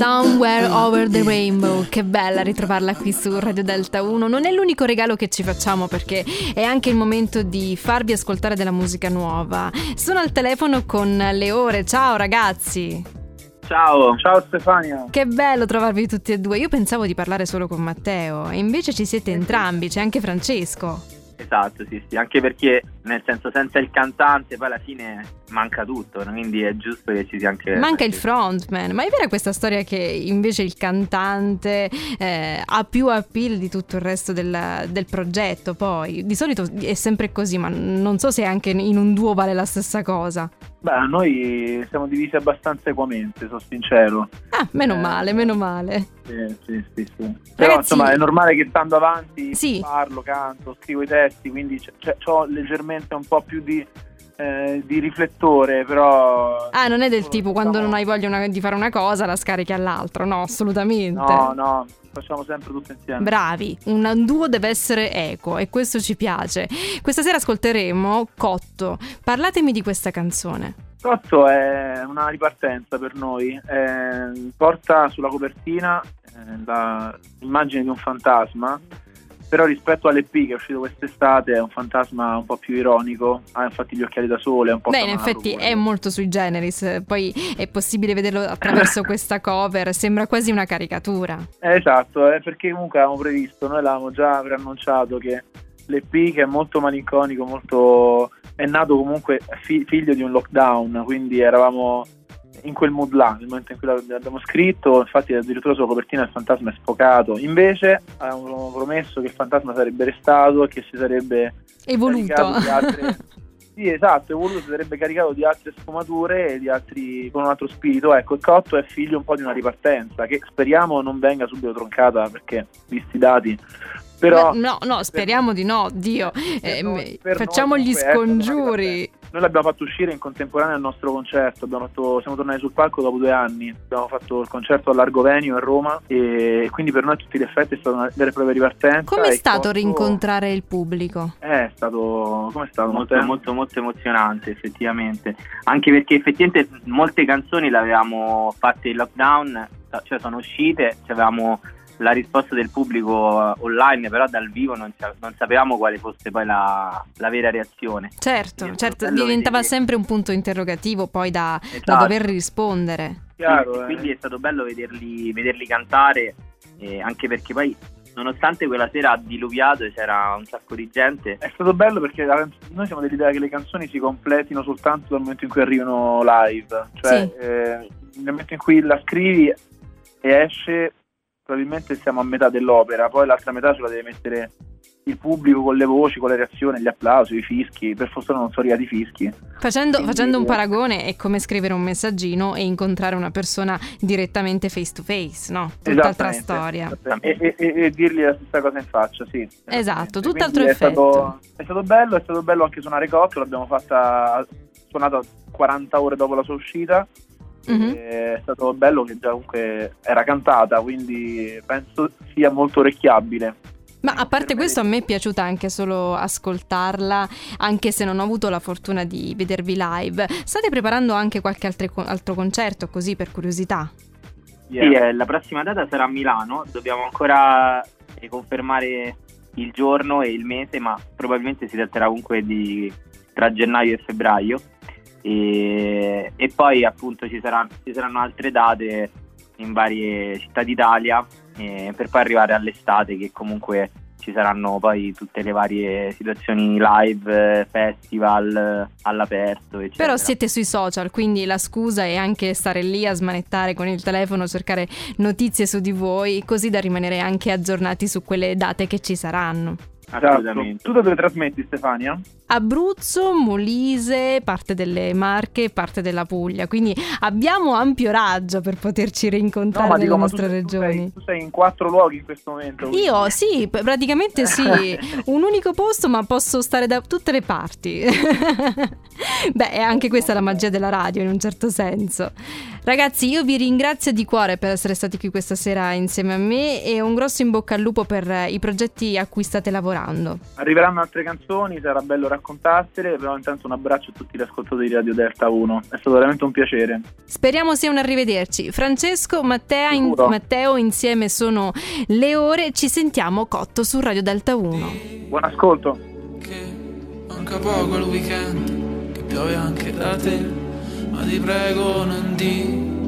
Somewhere Over the Rainbow, che bella ritrovarla qui su Radio Delta 1. Non è l'unico regalo che ci facciamo perché è anche il momento di farvi ascoltare della musica nuova. Sono al telefono con le ore. Ciao ragazzi. Ciao, ciao Stefania. Che bello trovarvi tutti e due. Io pensavo di parlare solo con Matteo e invece ci siete entrambi, c'è anche Francesco. Esatto, sì, sì, anche perché nel senso senza il cantante poi alla fine manca tutto, no? quindi è giusto che ci sia anche... Manca il frontman, ma è vera questa storia che invece il cantante eh, ha più appeal di tutto il resto del, del, progetto poi? Di solito è sempre così, ma non so se anche in un duo vale la stessa cosa. Beh, noi siamo divisi abbastanza equamente, sono sincero. Ah, meno eh, male, meno male. Sì, sì, sì. sì. Ragazzi, Però insomma è normale che stando avanti sì. parlo, canto, scrivo i testi, quindi ho leggermente un po' più di eh, di riflettore, però... Ah, non è del tipo quando non hai voglia una, di fare una cosa la scarichi all'altro, no, assolutamente. No, no, facciamo sempre tutto insieme. Bravi, un duo deve essere equo e questo ci piace. Questa sera ascolteremo Cotto. Parlatemi di questa canzone. Cotto è una ripartenza per noi, eh, porta sulla copertina eh, l'immagine di un fantasma però rispetto all'EP che è uscito quest'estate è un fantasma un po' più ironico, ha infatti gli occhiali da sole, è un po' Beh, in effetti è molto sui generis, poi è possibile vederlo attraverso questa cover, sembra quasi una caricatura. Eh, esatto, eh, perché comunque avevamo previsto, noi l'avevamo già preannunciato che l'EP che è molto malinconico, molto... è nato comunque fi- figlio di un lockdown, quindi eravamo in quel mood là, nel momento in cui l'abbiamo scritto, infatti addirittura sulla copertina il fantasma è sfocato, invece avevamo promesso che il fantasma sarebbe restato e che si sarebbe evoluto. Altre... sì, esatto, evoluto, si sarebbe caricato di altre sfumature e di altri con un altro spirito. Ecco, il Cotto è figlio un po' di una ripartenza che speriamo non venga subito troncata perché, visti i dati, però, no, no, speriamo di no, Dio. Eh, noi, facciamo gli scongiuri. Noi l'abbiamo fatto uscire in contemporanea al nostro concerto, fatto, siamo tornati sul palco dopo due anni, abbiamo fatto il concerto all'Argovenio a Roma e quindi per noi a tutti gli effetti è stata una vera e propria ripartenza. Come è stato Cotto... rincontrare il pubblico? Eh, è stato, è stato molto, molto, molto, molto emozionante effettivamente, anche perché effettivamente molte canzoni le avevamo fatte in lockdown, cioè sono uscite, ci avevamo la risposta del pubblico online, però dal vivo non, non sapevamo quale fosse poi la, la vera reazione. Certo, certo diventava vedere. sempre un punto interrogativo poi da, esatto. da dover rispondere. Chiaro, quindi, eh. quindi, è stato bello vederli, vederli cantare, eh, anche perché poi nonostante quella sera ha diluviato e c'era un sacco di gente. È stato bello perché noi siamo dell'idea che le canzoni si completino soltanto dal momento in cui arrivano live, cioè sì. eh, nel momento in cui la scrivi e esce probabilmente siamo a metà dell'opera, poi l'altra metà ce la deve mettere il pubblico con le voci, con le reazioni, gli applausi, i fischi. Per fortuna non sono arrivati i fischi. Facendo, Quindi, facendo, un paragone è come scrivere un messaggino e incontrare una persona direttamente face to face, no? Tutt'altra storia. E, e, e, dirgli la stessa cosa in faccia, sì. Esatto, tutt'altro Quindi effetto. È stato, è stato, bello, è stato bello anche suonare Cotto, l'abbiamo fatta suonata 40 ore dopo la sua uscita Mm-hmm. È stato bello che già comunque era cantata, quindi penso sia molto orecchiabile. Ma a parte questo a me è piaciuta anche solo ascoltarla, anche se non ho avuto la fortuna di vedervi live. State preparando anche qualche altre, altro concerto così per curiosità? Yeah. Sì, eh, la prossima data sarà a Milano, dobbiamo ancora confermare il giorno e il mese, ma probabilmente si tratterà comunque di tra gennaio e febbraio. E, e poi appunto ci saranno, ci saranno, altre date in varie città d'Italia eh, per poi arrivare all'estate che comunque ci saranno poi tutte le varie situazioni live, festival all'aperto. Eccetera. Però siete sui social, quindi la scusa è anche stare lì a smanettare con il telefono, cercare notizie su di voi, così da rimanere anche aggiornati su quelle date che ci saranno. Assolutamente. Tu da dove trasmetti Stefania? Abruzzo, Molise, parte delle Marche, parte della Puglia, quindi abbiamo ampio raggio per poterci rincontrare no, nelle dico, nostre tu, regioni. Tu sei, tu sei, in quattro luoghi in questo momento. Quindi. Io sì, praticamente sì, un unico posto ma posso stare da tutte le parti. Beh, è anche questa la magia della radio in un certo senso. Ragazzi, io vi ringrazio di cuore per essere stati qui questa sera insieme a me e un grosso in bocca al lupo per i progetti a cui state lavorando arriveranno? Altre canzoni, sarà bello raccontarsele, però intanto un abbraccio a tutti gli ascoltatori di Radio Delta 1, è stato veramente un piacere. Speriamo sia un arrivederci. Francesco, Matteo, in, Matteo insieme sono le ore, ci sentiamo cotto su Radio Delta 1. Buon ascolto. Che manca poco il weekend, che piove anche da te, ma ti prego non di